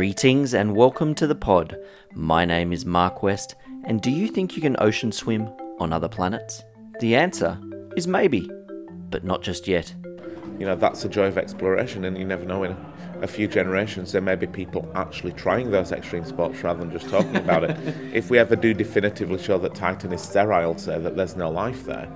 Greetings and welcome to the pod. My name is Mark West, and do you think you can ocean swim on other planets? The answer is maybe, but not just yet. You know, that's the joy of exploration, and you never know in a few generations there may be people actually trying those extreme sports rather than just talking about it. If we ever do definitively show that Titan is sterile, say that there's no life there,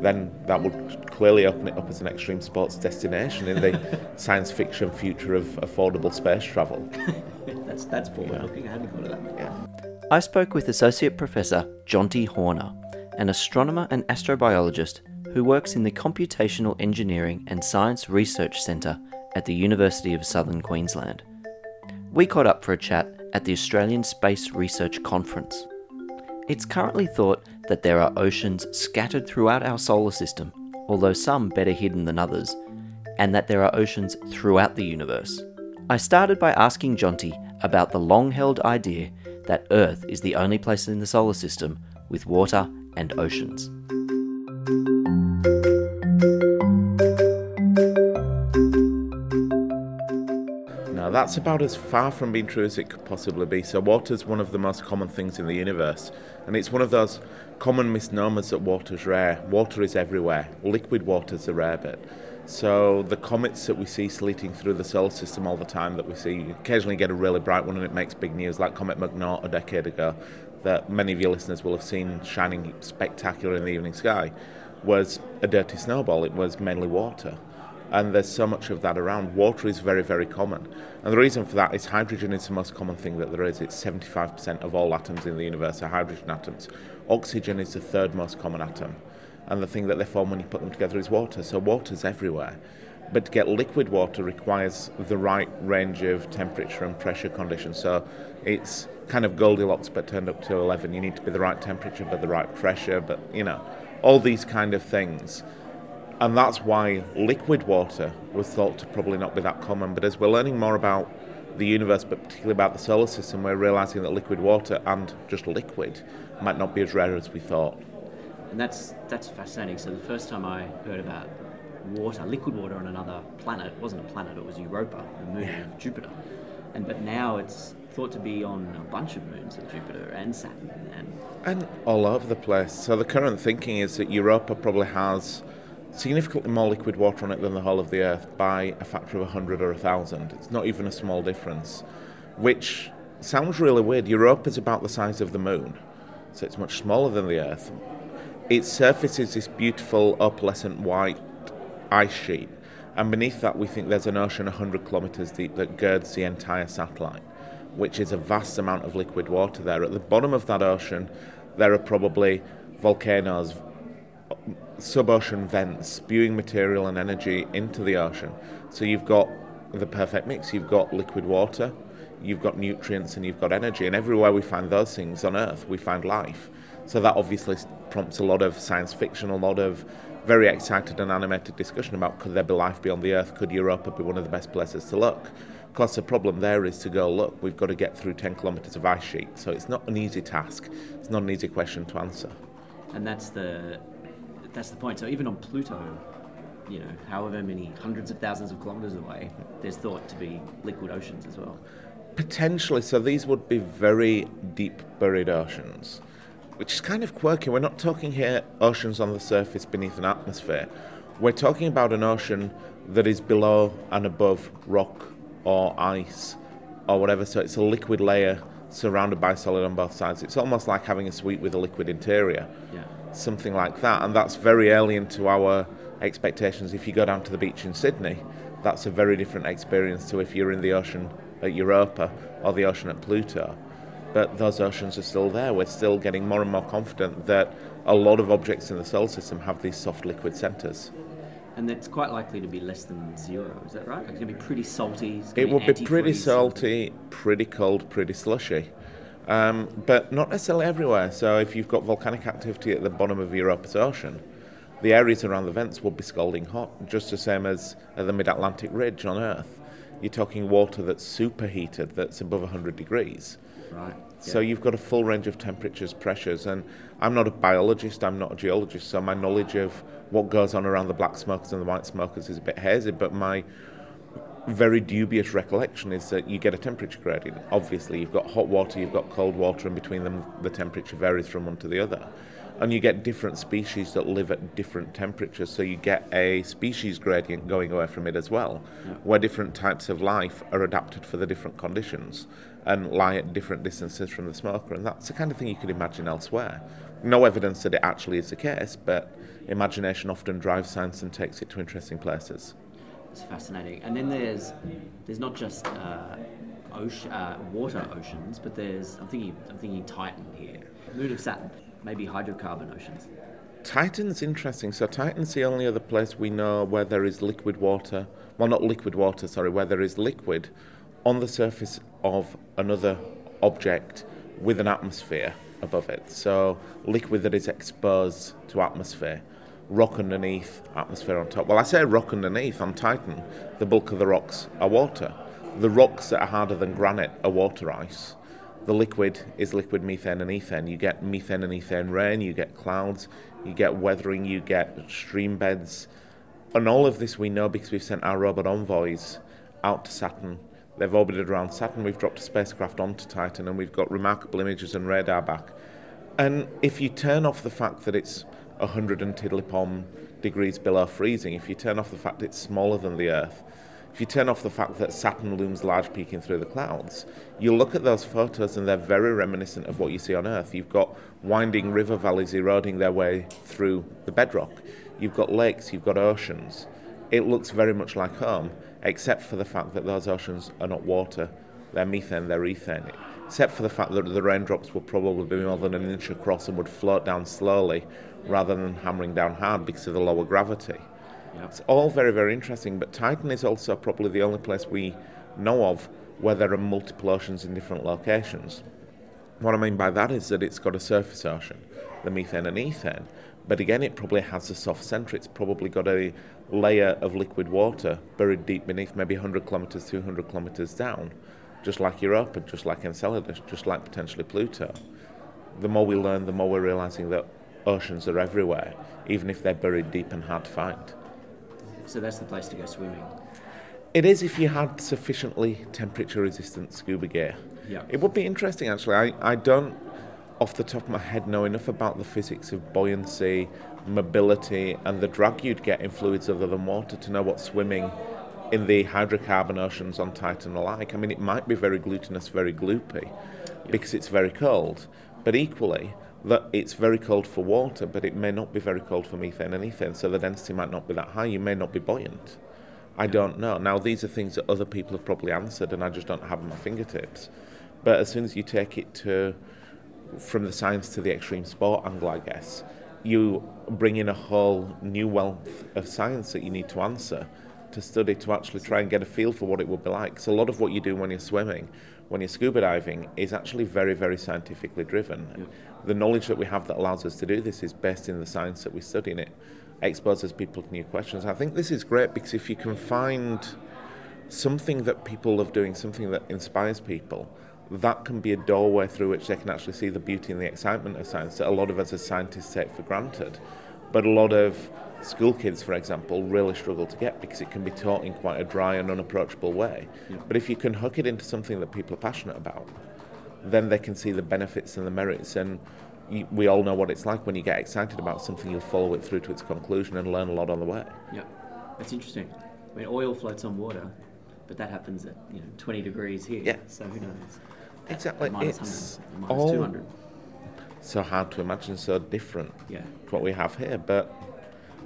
then that would clearly open it up as an extreme sports destination in the science fiction future of affordable space travel. that's that's forward looking. I hadn't thought of that. Yeah. I spoke with Associate Professor Jonti Horner, an astronomer and astrobiologist who works in the Computational Engineering and Science Research Centre at the University of Southern Queensland. We caught up for a chat at the Australian Space Research Conference. It's currently thought that there are oceans scattered throughout our solar system, although some better hidden than others, and that there are oceans throughout the universe. I started by asking Jonti about the long held idea that Earth is the only place in the solar system with water and oceans. That's about as far from being true as it could possibly be. So, water's one of the most common things in the universe, and it's one of those common misnomers that water's rare. Water is everywhere, liquid water's the rare bit. So, the comets that we see sleeting through the solar system all the time, that we see, occasionally get a really bright one and it makes big news, like Comet McNaught a decade ago, that many of your listeners will have seen shining spectacular in the evening sky, was a dirty snowball. It was mainly water and there's so much of that around. Water is very, very common. And the reason for that is hydrogen is the most common thing that there is. It's 75% of all atoms in the universe are hydrogen atoms. Oxygen is the third most common atom. And the thing that they form when you put them together is water. So water's everywhere. But to get liquid water requires the right range of temperature and pressure conditions. So it's kind of Goldilocks but turned up to 11. You need to be the right temperature but the right pressure, but you know, all these kind of things and that's why liquid water was thought to probably not be that common. But as we're learning more about the universe, but particularly about the solar system, we're realizing that liquid water and just liquid might not be as rare as we thought. And that's that's fascinating. So the first time I heard about water, liquid water on another planet, it wasn't a planet, it was Europa, the moon yeah. of Jupiter. And but now it's thought to be on a bunch of moons of Jupiter and Saturn and and all over the place. So the current thinking is that Europa probably has significantly more liquid water on it than the whole of the Earth by a factor of 100 or 1,000. It's not even a small difference, which sounds really weird. Europa is about the size of the moon, so it's much smaller than the Earth. Its surface is this beautiful opalescent white ice sheet, and beneath that, we think there's an ocean 100 kilometres deep that girds the entire satellite, which is a vast amount of liquid water there. At the bottom of that ocean, there are probably volcanoes, sub-ocean vents spewing material and energy into the ocean. So you've got the perfect mix. You've got liquid water, you've got nutrients, and you've got energy. And everywhere we find those things on Earth, we find life. So that obviously prompts a lot of science fiction, a lot of very excited and animated discussion about could there be life beyond the Earth? Could Europa be one of the best places to look? Of course, the problem there is to go look. We've got to get through 10 kilometres of ice sheet, so it's not an easy task. It's not an easy question to answer. And that's the that's the point. So even on Pluto, you know, however many hundreds of thousands of kilometres away, there's thought to be liquid oceans as well. Potentially. So these would be very deep buried oceans, which is kind of quirky. We're not talking here oceans on the surface beneath an atmosphere. We're talking about an ocean that is below and above rock or ice or whatever. So it's a liquid layer surrounded by solid on both sides. It's almost like having a sweet with a liquid interior. Yeah something like that. And that's very alien to our expectations. If you go down to the beach in Sydney, that's a very different experience to if you're in the ocean at Europa or the ocean at Pluto. But those oceans are still there. We're still getting more and more confident that a lot of objects in the solar system have these soft liquid centres. And it's quite likely to be less than zero, is that right? It's going to be pretty salty. It will be pretty salty, pretty cold, pretty slushy um, but not necessarily everywhere. So if you've got volcanic activity at the bottom of Europa's ocean, the areas around the vents will be scalding hot, just the same as at the mid-Atlantic ridge on Earth. You're talking water that's superheated, that's above 100 degrees. Right. So you've got a full range of temperatures, pressures, and I'm not a biologist, I'm not a geologist, so my knowledge of what goes on around the black smokers and the white smokers is a bit hazy, but my very dubious recollection is that you get a temperature gradient. Obviously, you've got hot water, you've got cold water, and between them, the temperature varies from one to the other. And you get different species that live at different temperatures, so you get a species gradient going away from it as well, yeah. where different types of life are adapted for the different conditions and lie at different distances from the smoker. And that's the kind of thing you could imagine elsewhere. No evidence that it actually is the case, but imagination often drives science and takes it to interesting places. It's fascinating. And then there's there's not just uh, ocean, uh, water oceans, but there's I'm thinking I'm thinking Titan here, moon of Saturn, maybe hydrocarbon oceans. Titan's interesting. So Titan's the only other place we know where there is liquid water. Well, not liquid water, sorry, where there is liquid on the surface of another object with an atmosphere above it. So liquid that is exposed to atmosphere rock underneath, atmosphere on top. Well, I say rock underneath on Titan, the bulk of the rocks are water. The rocks that are harder than granite are water ice. The liquid is liquid methane and ethane. You get methane and ethane rain, you get clouds, you get weathering, you get stream beds. And all of this we know because we've sent our robot envoys out to Saturn. They've orbited around Saturn, we've dropped a spacecraft onto Titan, and we've got remarkable images and radar back. And if you turn off the fact that it's 100 and tiddlypom degrees below freezing, if you turn off the fact it's smaller than the Earth, if you turn off the fact that Saturn looms large peeking through the clouds, you look at those photos and they're very reminiscent of what you see on Earth. You've got winding river valleys eroding their way through the bedrock. You've got lakes, you've got oceans. It looks very much like home, except for the fact that those oceans are not water, they're methane, they're ethane. Except for the fact that the raindrops would probably be more than an inch across and would float down slowly, rather than hammering down hard because of the lower gravity. Yep. It's all very, very interesting, but Titan is also probably the only place we know of where there are multiple oceans in different locations. What I mean by that is that it's got a surface ocean, the methane and ethane, but again, it probably has a soft centre. It's probably got a layer of liquid water buried deep beneath, maybe 100 kilometres, 200 kilometres down, just like Europa, just like Enceladus, just like potentially Pluto. The more we learn, the more we're realising that oceans are everywhere, even if they're buried deep and hard to find. So that's the place to go swimming. It is if you had sufficiently temperature resistant scuba gear. Yeah. It would be interesting actually. I, I don't off the top of my head know enough about the physics of buoyancy, mobility and the drag you'd get in fluids other than water to know what swimming in the hydrocarbon oceans on Titan are like. I mean it might be very glutinous, very gloopy because it's very cold. But equally, that it's very cold for water, but it may not be very cold for methane and ethane, so the density might not be that high. You may not be buoyant. I don't know. Now, these are things that other people have probably answered, and I just don't have at my fingertips. But as soon as you take it to from the science to the extreme sport angle, I guess, you bring in a whole new wealth of science that you need to answer to study to actually try and get a feel for what it would be like. So a lot of what you do when you're swimming, when you're scuba diving, is actually very, very scientifically driven. Yeah. The knowledge that we have that allows us to do this is based in the science that we study, and it exposes people to new questions. I think this is great because if you can find something that people love doing, something that inspires people, that can be a doorway through which they can actually see the beauty and the excitement of science that a lot of us as scientists take for granted. But a lot of school kids, for example, really struggle to get because it can be taught in quite a dry and unapproachable way. Yeah. But if you can hook it into something that people are passionate about, then they can see the benefits and the merits. And you, we all know what it's like when you get excited about something, you'll follow it through to its conclusion and learn a lot on the way. Yeah, that's interesting. I mean, oil floats on water, but that happens at you know 20 degrees here. Yeah. So who knows? Exactly. Minus it's 100, minus 200. So hard to imagine, so different yeah. to what we have here. But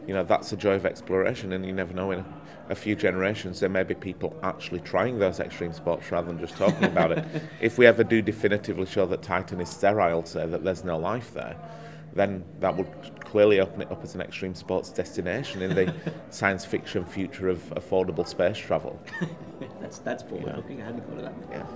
you know that's the joy of exploration, and you never know. In a, few generations, there may be people actually trying those extreme sports rather than just talking about it. If we ever do definitively show that Titan is sterile, say that there's no life there, then that would clearly open it up as an extreme sports destination in the science fiction future of affordable space travel. that's that's forward looking. I hadn't thought of that. Yeah.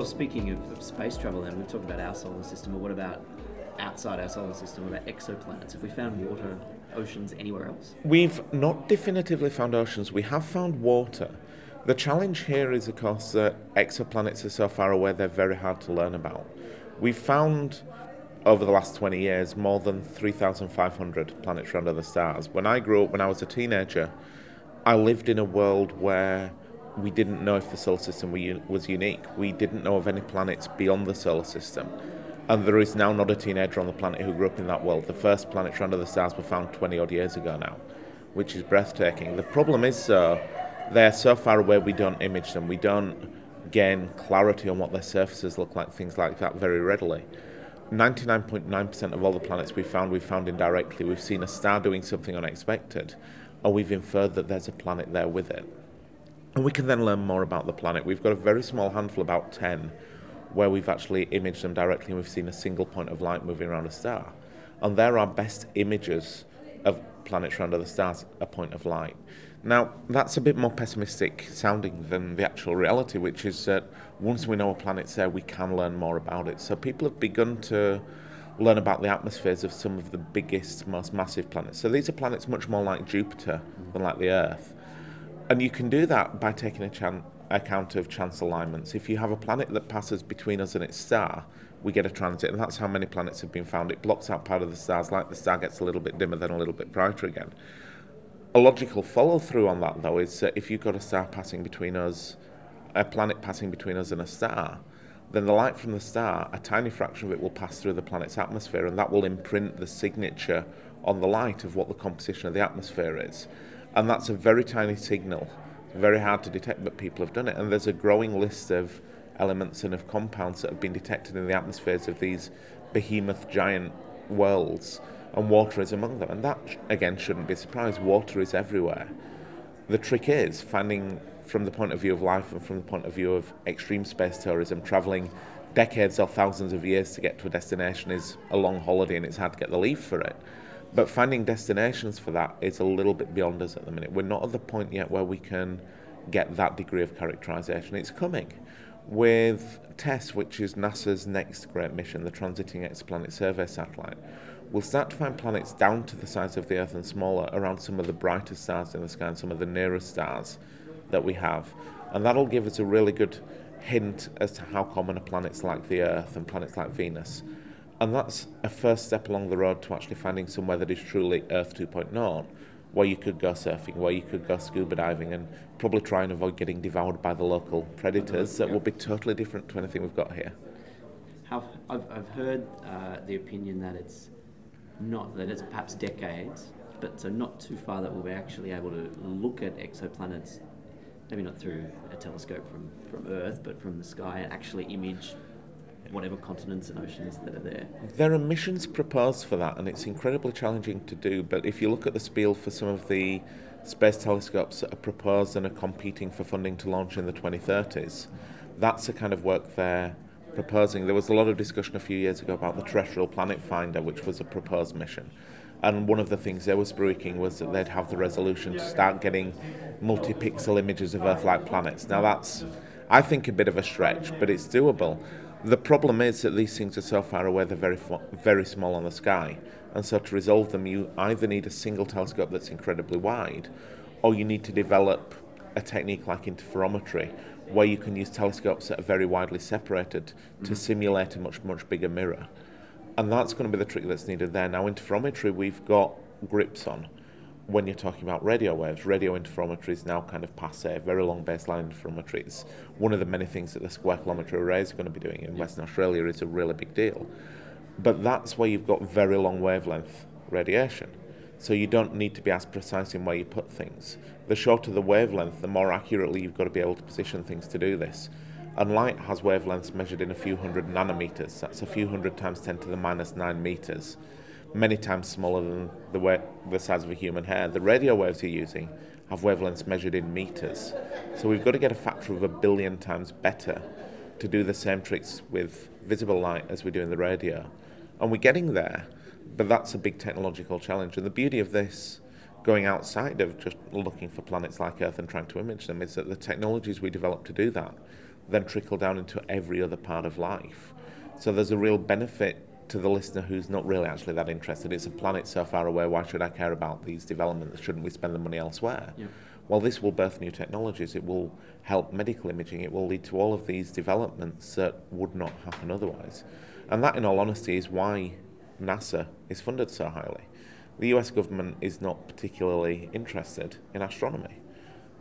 Well, speaking of, of space travel, then we've talked about our solar system, but what about outside our solar system? What about exoplanets? Have we found water, oceans anywhere else? We've not definitively found oceans. We have found water. The challenge here is, of course, that exoplanets are so far away they're very hard to learn about. We've found over the last 20 years more than 3,500 planets around other stars. When I grew up, when I was a teenager, I lived in a world where we didn't know if the solar system was unique. We didn't know of any planets beyond the solar system. And there is now not a teenager on the planet who grew up in that world. The first planets around the stars were found 20 odd years ago now, which is breathtaking. The problem is, though, they're so far away we don't image them. We don't gain clarity on what their surfaces look like, things like that, very readily. 99.9% of all the planets we've found, we've found indirectly. We've seen a star doing something unexpected, or we've inferred that there's a planet there with it. And we can then learn more about the planet. We've got a very small handful, about 10, where we've actually imaged them directly and we've seen a single point of light moving around a star. And there are best images of planets around other stars, a point of light. Now, that's a bit more pessimistic sounding than the actual reality, which is that once we know a planet's there, we can learn more about it. So people have begun to learn about the atmospheres of some of the biggest, most massive planets. So these are planets much more like Jupiter than like the Earth. And you can do that by taking a chan- account of chance alignments. If you have a planet that passes between us and its star, we get a transit, and that's how many planets have been found. It blocks out part of the stars, like the star gets a little bit dimmer, then a little bit brighter again. A logical follow through on that, though, is that if you've got a star passing between us, a planet passing between us and a star, then the light from the star, a tiny fraction of it will pass through the planet's atmosphere, and that will imprint the signature on the light of what the composition of the atmosphere is. And that's a very tiny signal, very hard to detect, but people have done it. And there's a growing list of elements and of compounds that have been detected in the atmospheres of these behemoth giant worlds and water is among them. And that, again, shouldn't be a surprise. Water is everywhere. The trick is finding, from the point of view of life and from the point of view of extreme space tourism, travelling decades or thousands of years to get to a destination is a long holiday and it's hard to get the leave for it. But finding destinations for that is a little bit beyond us at the minute. We're not at the point yet where we can get that degree of characterization. It's coming with TESS, which is NASA's next great mission, the Transiting Exoplanet Survey Satellite we'll start to find planets down to the size of the Earth and smaller around some of the brightest stars in the sky and some of the nearest stars that we have. And that'll give us a really good hint as to how common are planets like the Earth and planets like Venus. And that's a first step along the road to actually finding somewhere that is truly Earth 2.0, where you could go surfing, where you could go scuba diving, and probably try and avoid getting devoured by the local predators that will be totally different to anything we've got here. I've, I've heard uh, the opinion that it's not that it's perhaps decades, but so not too far that we'll be actually able to look at exoplanets, maybe not through a telescope from, from Earth, but from the sky and actually image whatever continents and oceans that are there. There are missions proposed for that, and it's incredibly challenging to do. But if you look at the spiel for some of the space telescopes that are proposed and are competing for funding to launch in the 2030s, that's the kind of work they're proposing. There was a lot of discussion a few years ago about the terrestrial planet finder, which was a proposed mission. And one of the things they were speaking was that they'd have the resolution to start getting multi pixel images of Earth like planets. Now, that's, I think, a bit of a stretch, but it's doable. The problem is that these things are so far away, they're very, very small on the sky. And so, to resolve them, you either need a single telescope that's incredibly wide, or you need to develop a technique like interferometry, where you can use telescopes that are very widely separated to mm-hmm. simulate a much, much bigger mirror. And that's going to be the trick that's needed there. Now, interferometry, we've got grips on. When you're talking about radio waves, radio interferometry is now kind of passe, very long baseline interferometry. It's one of the many things that the square kilometre array is going to be doing in Western Australia is a really big deal. But that's where you've got very long wavelength radiation. So you don't need to be as precise in where you put things. The shorter the wavelength, the more accurately you've got to be able to position things to do this. And light has wavelengths measured in a few hundred nanometers. That's a few hundred times 10 to the minus 9 meters. Many times smaller than the, way, the size of a human hair. The radio waves you're using have wavelengths measured in meters. So we've got to get a factor of a billion times better to do the same tricks with visible light as we do in the radio. And we're getting there but that's a big technological challenge. And the beauty of this, going outside of just looking for planets like Earth and trying to image them, is that the technologies we develop to do that, then trickle down into every other part of life. So there's a real benefit to the listener who's not really actually that interested. It's a planet so far away, why should I care about these developments? Shouldn't we spend the money elsewhere? Yeah. Well, this will birth new technologies. It will help medical imaging. It will lead to all of these developments that would not happen otherwise. And that, in all honesty, is why NASA is funded so highly. The US government is not particularly interested in astronomy.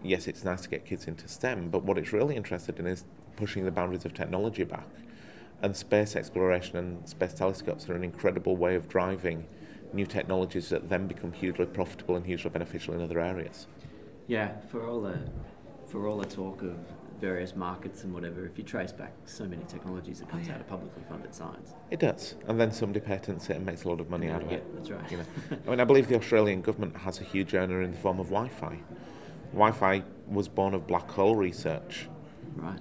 Yes, it's nice to get kids into STEM, but what it's really interested in is pushing the boundaries of technology back. And space exploration and space telescopes are an incredible way of driving new technologies that then become hugely profitable and hugely beneficial in other areas. Yeah, for all the for all the talk of various markets and whatever, if you trace back so many technologies, it comes oh, out of publicly funded science. It does, and then somebody patents it and makes a lot of money out of yeah, it. that's right. You know, I mean, I believe the Australian government has a huge earner in the form of Wi-Fi. Wi-Fi was born of black hole research. right.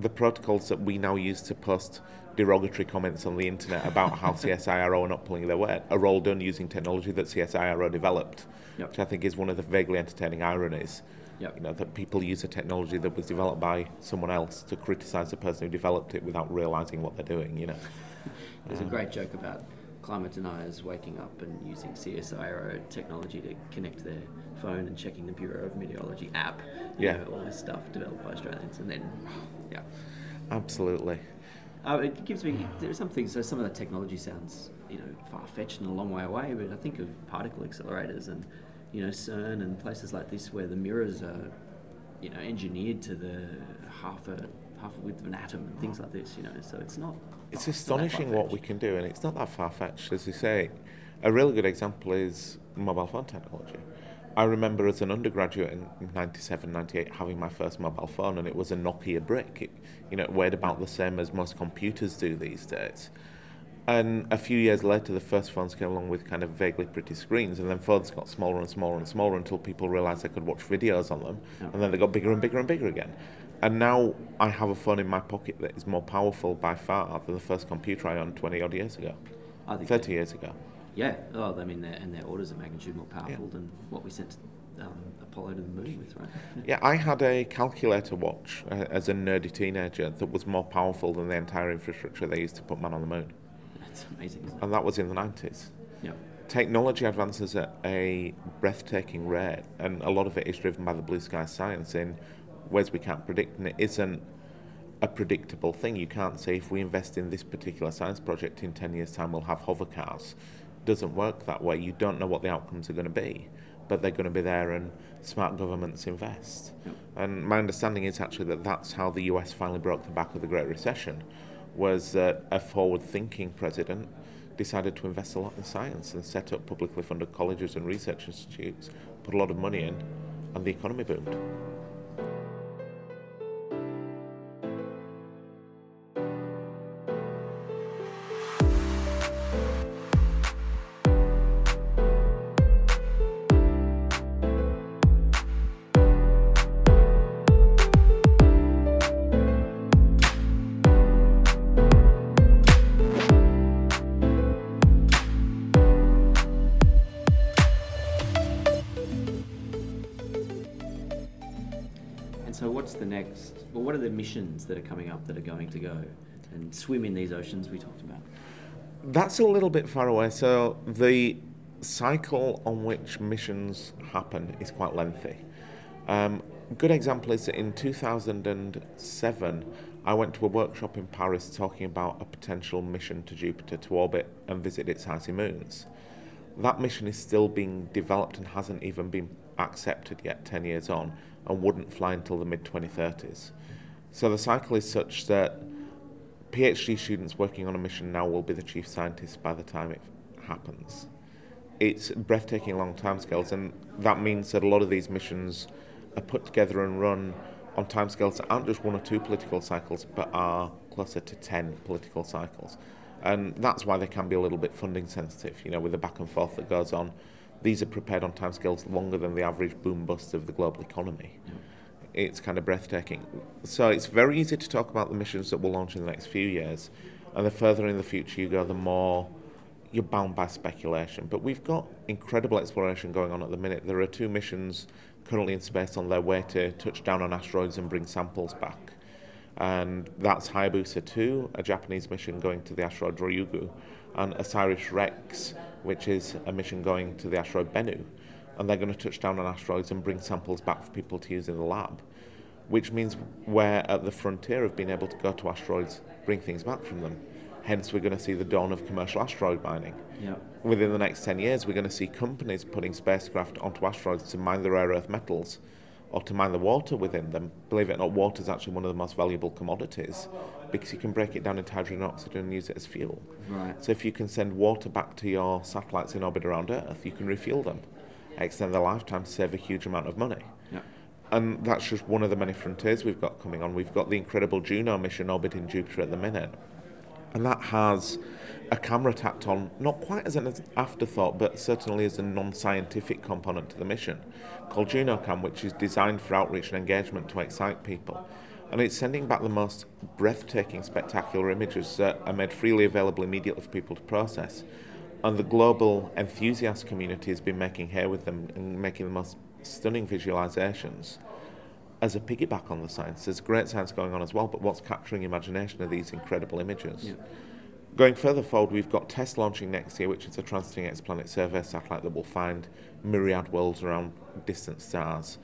The protocols that we now use to post derogatory comments on the internet about how CSIRO are not pulling their weight are all done using technology that CSIRO developed, Yep. which I think is one of the vaguely entertaining ironies. Yep. You know that people use a technology that was developed by someone else to criticise the person who developed it without realising what they're doing. You know. There's a um, great joke about climate deniers waking up and using CSIRO technology to connect their phone and checking the Bureau of Meteorology app. Yeah. know, all this stuff developed by Australians, and then, yeah. Absolutely. Uh, it gives me there are some things. So some of the technology sounds you know far fetched and a long way away. But I think of particle accelerators and you know CERN and places like this where the mirrors are you know engineered to the half a half a width of an atom and things like this. You know, so it's not. It's not- not astonishing what we can do, and it's not that far fetched, as you say. A really good example is mobile phone technology. I remember as an undergraduate in 97, 98 having my first mobile phone, and it was a Nokia brick. It, you know, it weighed about the same as most computers do these days. And a few years later, the first phones came along with kind of vaguely pretty screens, and then phones got smaller and smaller and smaller until people realised they could watch videos on them, and then they got bigger and bigger and bigger again. And now I have a phone in my pocket that is more powerful by far than the first computer I owned 20 odd years ago, I think 30 years ago. Yeah. Oh, I mean, they're, and their orders of magnitude more powerful than what we sent um, Apollo to the moon with, right? Yeah, I had a calculator watch uh, as a nerdy teenager that was more powerful than the entire infrastructure they used to put man on the moon. That's amazing, isn't it? And that was in the 90s. Yeah. Technology advances at a breathtaking rate, and a lot of it is driven by the blue sky science in ways we can't predict, and it isn't a predictable thing. You can't say if we invest in this particular science project in 10 years' time, we'll have hover cars. It doesn't work that way. You don't know what the outcomes are going to be, but they're going to be there, and smart governments invest. Yep. And my understanding is actually that that's how the US finally broke the back of the Great Recession, was that a forward-thinking president decided to invest a lot in science and set up publicly funded colleges and research institutes, put a lot of money in, and the economy boomed. So, what's the next? Well, what are the missions that are coming up that are going to go and swim in these oceans we talked about? That's a little bit far away. So the cycle on which missions happen is quite lengthy. Um, good example is that in 2007, I went to a workshop in Paris talking about a potential mission to Jupiter to orbit and visit its icy moons. That mission is still being developed and hasn't even been accepted yet, 10 years on, and wouldn't fly until the mid 2030s. So the cycle is such that PhD students working on a mission now will be the chief scientists by the time it happens. It's breathtaking long timescales, and that means that a lot of these missions are put together and run on timescales that aren't just one or two political cycles, but are closer to 10 political cycles. And that's why they can be a little bit funding sensitive, you know, with the back and forth that goes on. These are prepared on timescales longer than the average boom bust of the global economy it's kind of breathtaking. So it's very easy to talk about the missions that will launch in the next few years, and the further in the future you go, the more you're bound by speculation. But we've got incredible exploration going on at the minute. There are two missions currently in space on their way to touch down on asteroids and bring samples back. And that's Hayabusa 2, a Japanese mission going to the asteroid Ryugu, and OSIRIS REx, which is a mission going to the asteroid Bennu. And they're going to touch down on asteroids and bring samples back for people to use in the lab, which means we're at the frontier of being able to go to asteroids, bring things back from them. Hence, we're going to see the dawn of commercial asteroid mining. Yep. Within the next 10 years, we're going to see companies putting spacecraft onto asteroids to mine the rare earth metals or to mine the water within them. Believe it or not, water is actually one of the most valuable commodities because you can break it down into hydrogen and oxygen and use it as fuel. Right. So if you can send water back to your satellites in orbit around Earth, you can refuel them, extend their lifetime, save a huge amount of money. Yep. And that's just one of the many frontiers we've got coming on. We've got the incredible Juno mission orbiting Jupiter at the minute. And that has a camera tacked on, not quite as an afterthought, but certainly as a non scientific component to the mission, called JunoCam, which is designed for outreach and engagement to excite people. And it's sending back the most breathtaking, spectacular images that are made freely available immediately for people to process. And the global enthusiast community has been making hay with them and making the most stunning visualizations as a piggyback on the science. There's great science going on as well, but what's capturing imagination are these incredible images. Yeah. Going further forward, we've got TESS launching next year, which is a transiting exoplanet survey satellite that will find myriad worlds around distant stars.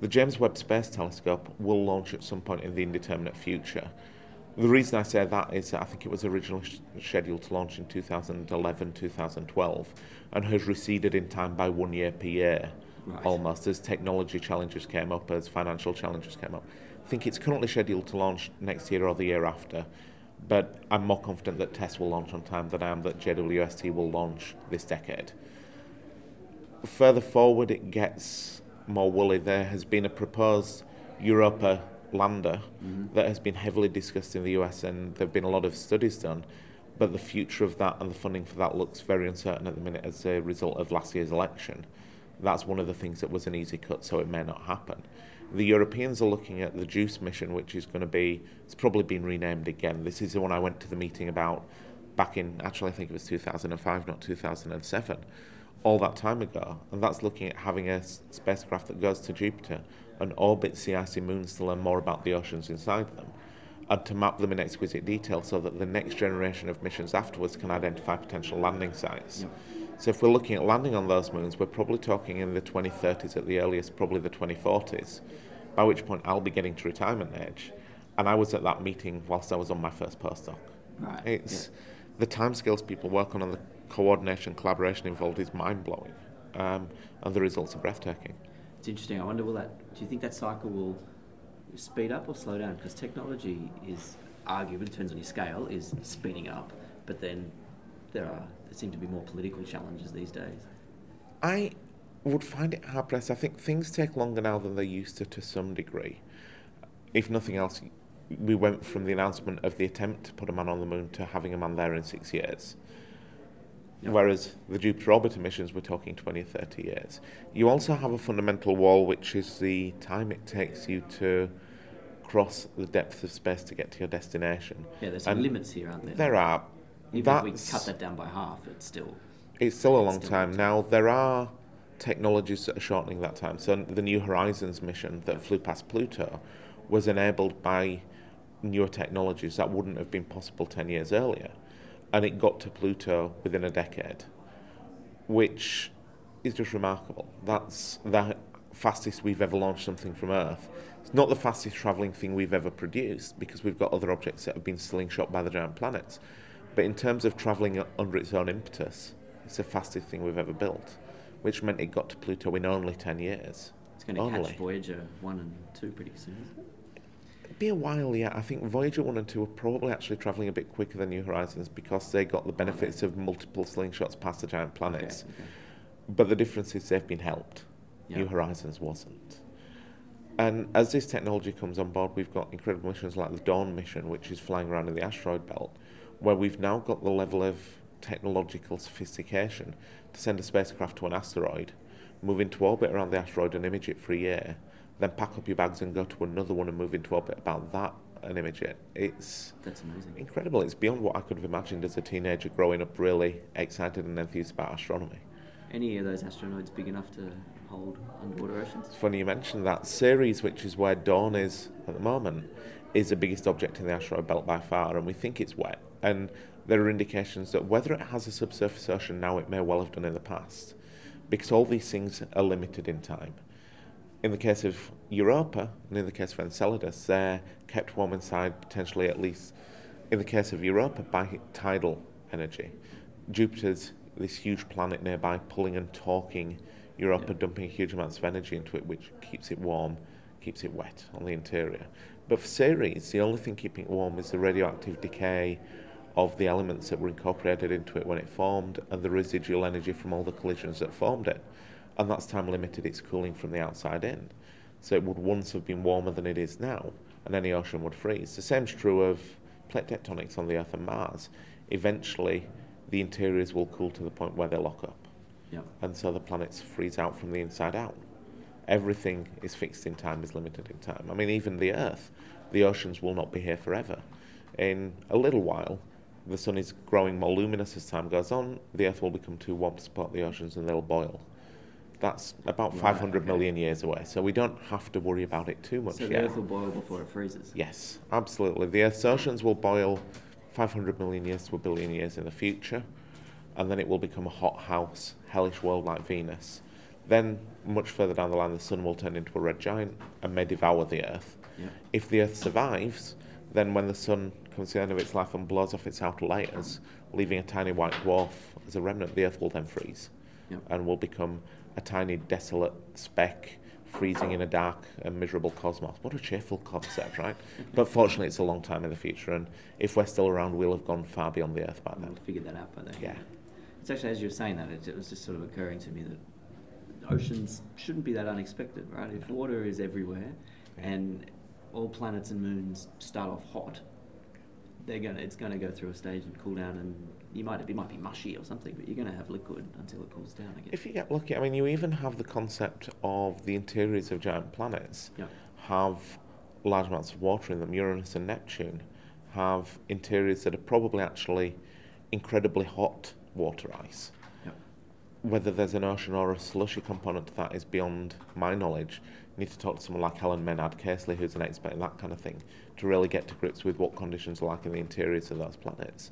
The James Webb Space Telescope will launch at some point in the indeterminate future. The reason I say that is that I think it was originally sh- scheduled to launch in 2011 2012 and has receded in time by one year per year Right. almost as technology challenges came up, as financial challenges came up. I think it's currently scheduled to launch next year or the year after, but I'm more confident that TESS will launch on time than I am that JWST will launch this decade. Further forward, it gets more woolly. There has been a proposed Europa lander mm-hmm. that has been heavily discussed in the US, and there have been a lot of studies done. But the future of that and the funding for that looks very uncertain at the minute as a result of last year's election. That's one of the things that was an easy cut, so it may not happen. The Europeans are looking at the JUICE mission, which is going to be, it's probably been renamed again. This is the one I went to the meeting about back in, actually, I think it was 2005, not 2007, all that time ago. And that's looking at having a s- spacecraft that goes to Jupiter and orbits the icy moons to learn more about the oceans inside them and to map them in exquisite detail so that the next generation of missions afterwards can identify potential landing sites. So if we're looking at landing on those moons, we're probably talking in the 2030s at the earliest, probably the 2040s, by which point I'll be getting to retirement age. And I was at that meeting whilst I was on my first postdoc. Right. It's the timescales people work on and the coordination, collaboration involved is mind blowing, um, and the results are breathtaking. It's interesting. I wonder, will that? Do you think that cycle will speed up or slow down? Because technology is arguably it depends on your scale is speeding up, but then there are there seem to be more political challenges these days. I would find it hard pressed. I think things take longer now than they used to to some degree. If nothing else, we went from the announcement of the attempt to put a man on the moon to having a man there in six years. Yep. Whereas the Jupiter orbiter missions, we're talking 20 or 30 years. You also have a fundamental wall, which is the time it takes you to cross the depth of space to get to your destination. Yeah, there's some And limits here, aren't there? There are. Even if we cut that down by half, it's still it's still a long Still a time. Now, there are technologies that are shortening that time. So, the New Horizons mission that flew past Pluto was enabled by newer technologies that wouldn't have been possible 10 years earlier. And it got to Pluto within a decade, which is just remarkable. That's the fastest we've ever launched something from Earth. It's not the fastest travelling thing we've ever produced because we've got other objects that have been slingshot by the giant planets. But in terms of travelling under its own impetus, it's the fastest thing we've ever built, which meant it got to Pluto in only 10 years. it's going to Only. catch Voyager one and two pretty soon. Isn't it? It'd be a while yet. I think Voyager 1 and 2 are probably actually travelling a bit quicker than New Horizons because they got the benefits of multiple slingshots past the giant planets. Okay, okay. But the difference is they've been helped. New Horizons wasn't. And as this technology comes on board, we've got incredible missions like the Dawn mission, which is flying around in the asteroid belt, where we've now got the level of technological sophistication to send a spacecraft to an asteroid, move into orbit around the asteroid and image it for a year, then pack up your bags and go to another one and move into orbit about that and image it. It's That's amazing. incredible. It's beyond what I could have imagined as a teenager growing up really excited and enthused about astronomy. Any of those asteroids big enough to hold underwater oceans? It's funny you mentioned that. Ceres, which is where Dawn is at the moment, is the biggest object in the asteroid belt by far, and we think it's wet. And there are indications that whether it has a subsurface ocean now, it may well have done in the past, because all these things are limited in time. In the case of Europa, and in the case of Enceladus, they're kept warm inside potentially at least, in the case of Europa, by tidal energy. Jupiter's this huge planet nearby pulling and talking Europa, yeah. dumping huge amounts of energy into it, which keeps it warm, keeps it wet on the interior. But for Ceres, the only thing keeping it warm is the radioactive decay of the elements that were incorporated into it when it formed and the residual energy from all the collisions that formed it. And that's time limited, it's cooling from the outside in. So it would once have been warmer than it is now, and any ocean would freeze. The same's true of plate tectonics on the Earth and Mars. Eventually, the interiors will cool to the point where they lock up. Yep. And so the planets freeze out from the inside out. Everything is fixed in time, is limited in time. I mean, even the Earth, the oceans will not be here forever. In a little while, the sun is growing more luminous as time goes on, the Earth will become too warm to support the oceans and they'll boil. That's about right, 500 okay. million years away, so we don't have to worry about it too much so yet. the Earth will boil before it freezes? Yes, absolutely. The Earth's oceans will boil 500 million years to a billion years in the future, and then it will become a hot house, hellish world like Venus. Then, much further down the line, the sun will turn into a red giant and may devour the Earth. Yeah. If the Earth survives, then when the sun comes to the end of its life and blows off its outer layers, leaving a tiny white dwarf as a remnant, the Earth will then freeze yeah. and will become a tiny desolate speck freezing in a dark and miserable cosmos. What a cheerful concept, right? but fortunately, it's a long time in the future, and if we're still around, we'll have gone far beyond the Earth by then. We'll figure that out by then. Yeah. It's actually, as you were saying that, it, it was just sort of occurring to me that oceans shouldn't be that unexpected, right? If water is everywhere yeah. and all planets and moons start off hot, they're gonna it's gonna go through a stage and cool down, and you might it might be mushy or something, but you're gonna have liquid until it cools down. again. If you get lucky, I mean, you even have the concept of the interiors of giant planets yeah. have large amounts of water in them. Uranus and Neptune have interiors that are probably actually incredibly hot water ice. Whether there's an ocean or a slushy component to that is beyond my knowledge. You need to talk to someone like Helen Maynard-Casely, who's an expert in that kind of thing, to really get to grips with what conditions are like in the interiors of those planets.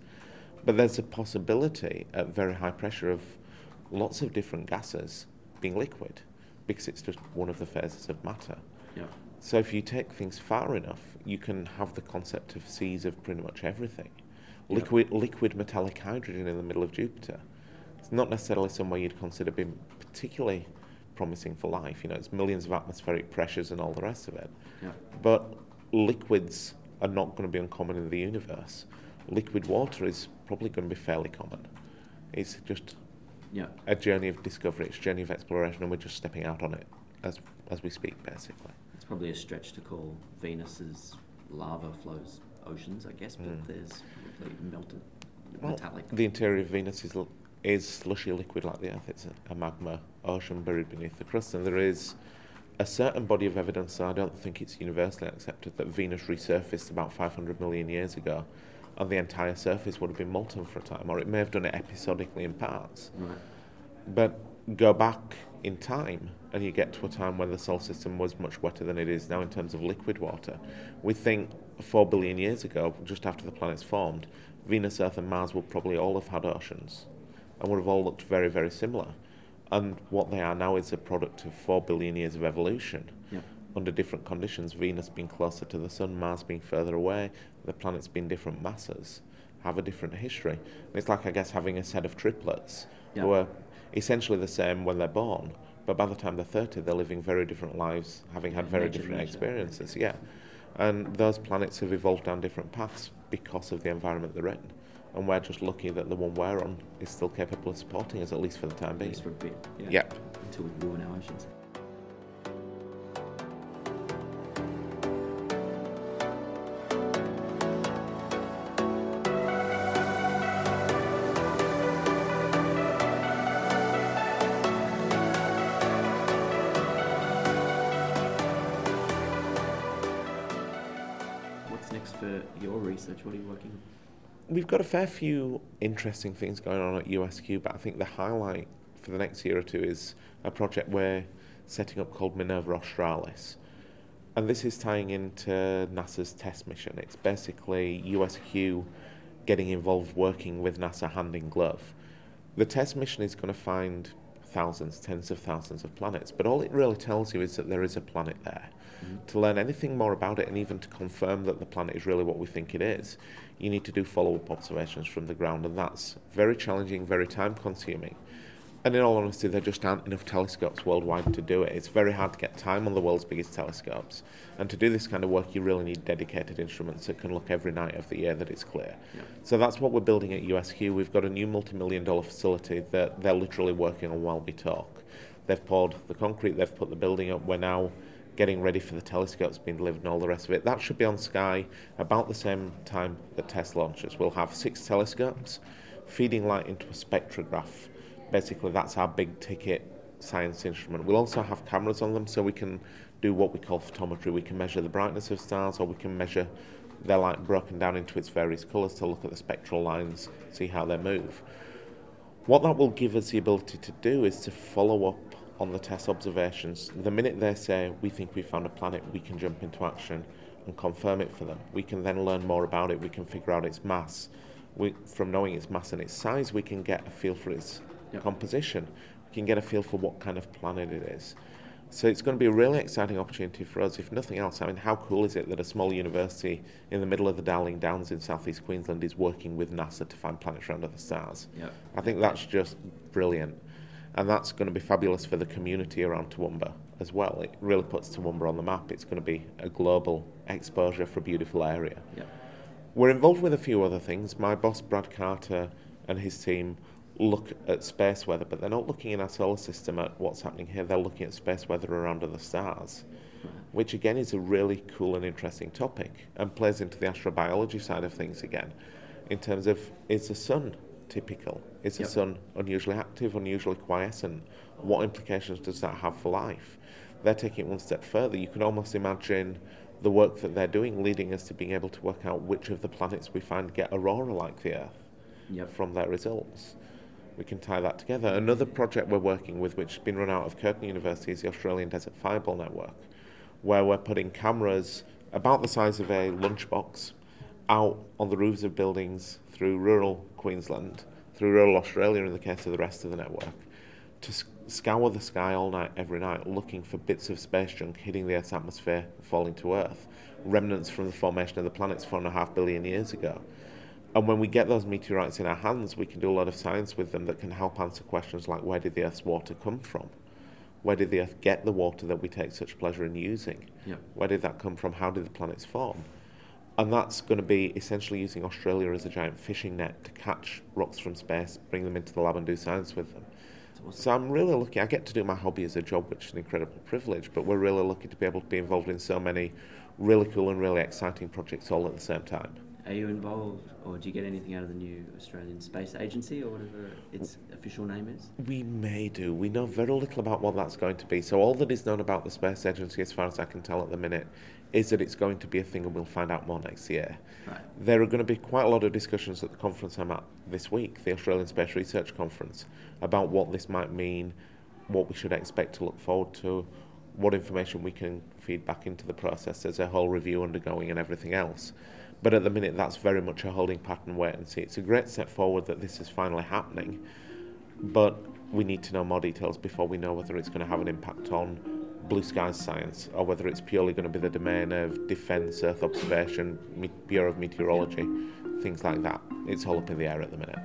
But there's a possibility at very high pressure of lots of different gases being liquid because it's just one of the phases of matter. Yeah. So if you take things far enough, you can have the concept of seas of pretty much everything. Liquid, liquid metallic hydrogen in the middle of Jupiter. It's not necessarily somewhere you'd consider being particularly promising for life. You know, it's millions of atmospheric pressures and all the rest of it. Yeah. But liquids are not going to be uncommon in the universe. Liquid water is probably going to be fairly common. It's just yeah. a journey of discovery, it's a journey of exploration, and we're just stepping out on it as as we speak, basically. It's probably a stretch to call Venus's lava flows oceans, I guess, but mm. there's melted well, metallic. The interior of Venus is is slushy liquid like the Earth. It's a, a magma ocean buried beneath the crust, and there is a certain body of evidence. I don't think it's universally accepted that Venus resurfaced about 500 million years ago, and the entire surface would have been molten for a time, or it may have done it episodically in parts. Right. But go back in time, and you get to a time when the solar system was much wetter than it is now in terms of liquid water. We think four billion years ago, just after the planets formed, Venus, Earth, and Mars would probably all have had oceans and would have all looked very, very similar. And what they are now is a product of four billion years of evolution. Under different conditions. Venus being closer to the Sun, Mars being further away, the planets being different masses, have a different history. And it's like, I guess, having a set of triplets yep. who are essentially the same when they're born, but by the time they're 30, they're living very different lives, having had very nature, different nature. experiences. Yeah. And those planets have evolved down different paths because of the environment they're in. And we're just lucky that the one we're on is still capable of supporting us, at least for the time being. At least for a bit, yeah. Yep. Until we ruin our oceans. research? What are you working on? We've got a fair few interesting things going on at USQ, but I think the highlight for the next year or two is a project we're setting up called Minerva Australis. and this is tying into NASA's TESS mission. It's basically USQ getting involved working with NASA hand in glove. The TESS mission is going to find thousands, tens of thousands of planets, but all it really tells you is that there is a planet there. To learn anything more about it and even to confirm that the planet is really what we think it is, you need to do follow up observations from the ground, and that's very challenging, very time consuming. And in all honesty, there just aren't enough telescopes worldwide to do it. It's very hard to get time on the world's biggest telescopes. And to do this kind of work, you really need dedicated instruments that can look every night of the year that it's clear. Yeah. So that's what we're building at USQ. We've got a new multi million dollar facility that they're literally working on while we talk. They've poured the concrete, they've put the building up. We're now getting ready for the telescopes being delivered and all the rest of it. That should be on Sky about the same time that TESS launches. We'll have six telescopes feeding light into a spectrograph basically that's our big ticket science instrument. We'll also have cameras on them so we can do what we call photometry. We can measure the brightness of stars or we can measure their light broken down into its various colours to look at the spectral lines, see how they move. What that will give us the ability to do is to follow up on the TESS observations. The minute they say we think we found a planet, we can jump into action and confirm it for them. We can then learn more about it. We can figure out its mass. We, from knowing its mass and its size, we can get a feel for its yep. composition. We can get a feel for what kind of planet it is. So it's going to be a really exciting opportunity for us, if nothing else. I mean, how cool is it that a small university in the middle of the Darling Downs in southeast Queensland is working with NASA to find planets around other stars? Yep. I think that's just brilliant. And that's going to be fabulous for the community around Toowoomba as well. It really puts Toowoomba on the map. It's going to be a global exposure for a beautiful area. We're involved with a few other things. My boss, Brad Carter, and his team look at space weather, but they're not looking in our solar system at what's happening here. They're looking at space weather around other stars, which again is a really cool and interesting topic and plays into the astrobiology side of things again, in terms of is the sun typical? Is the yep. sun unusually active, unusually quiescent? What implications does that have for life? They're taking it one step further. You can almost imagine the work that they're doing leading us to being able to work out which of the planets we find get aurora like the Earth yep. from their results we can tie that together. Another project we're working with, which has been run out of Curtin University, is the Australian Desert Fireball Network, where we're putting cameras about the size of a lunchbox out on the roofs of buildings through rural Queensland, through rural Australia in the case of the rest of the network, to scour the sky all night, every night, looking for bits of space junk hitting the Earth's atmosphere, and falling to Earth, remnants from the formation of the planets four and a half billion years ago. And when we get those meteorites in our hands, we can do a lot of science with them that can help answer questions like where did the Earth's water come from? Where did the Earth get the water that we take such pleasure in using? Yep. Where did that come from? How did the planets form? And that's going to be essentially using Australia as a giant fishing net to catch rocks from space, bring them into the lab, and do science with them. So I'm really lucky. I get to do my hobby as a job, which is an incredible privilege, but we're really lucky to be able to be involved in so many really cool and really exciting projects all at the same time. Are you involved, or do you get anything out of the new Australian Space Agency, or whatever its official name is? We may do. We know very little about what that's going to be. So all that is known about the Space Agency, as far as I can tell at the minute, is that it's going to be a thing, and we'll find out more next year. Right. There are going to be quite a lot of discussions at the conference I'm at this week, the Australian Space Research Conference, about what this might mean, what we should expect to look forward to, what information we can feed back into the process. There's a whole review undergoing and everything else. But at the minute, that's very much a holding pattern, wait and see. It's a great step forward that this is finally happening, but we need to know more details before we know whether it's going to have an impact on blue skies science or whether it's purely going to be the domain of defence, Earth observation, Bureau of Meteorology, things like that. It's all up in the air at the minute.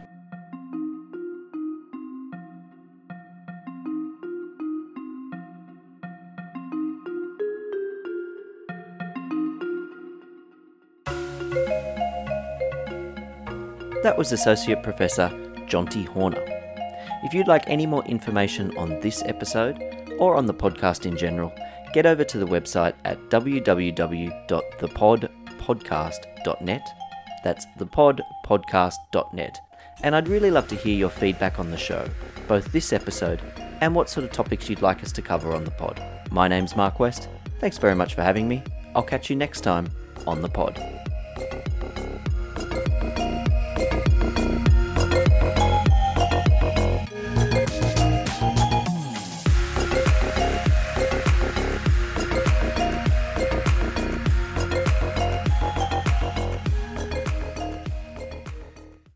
That was Associate Professor Jonti Horner. If you'd like any more information on this episode or on the podcast in general, get over to the website at www.thepodpodcast.net. That's thepodpodcast.net. And I'd really love to hear your feedback on the show, both this episode and what sort of topics you'd like us to cover on the pod. My name's Mark West. Thanks very much for having me. I'll catch you next time on the pod.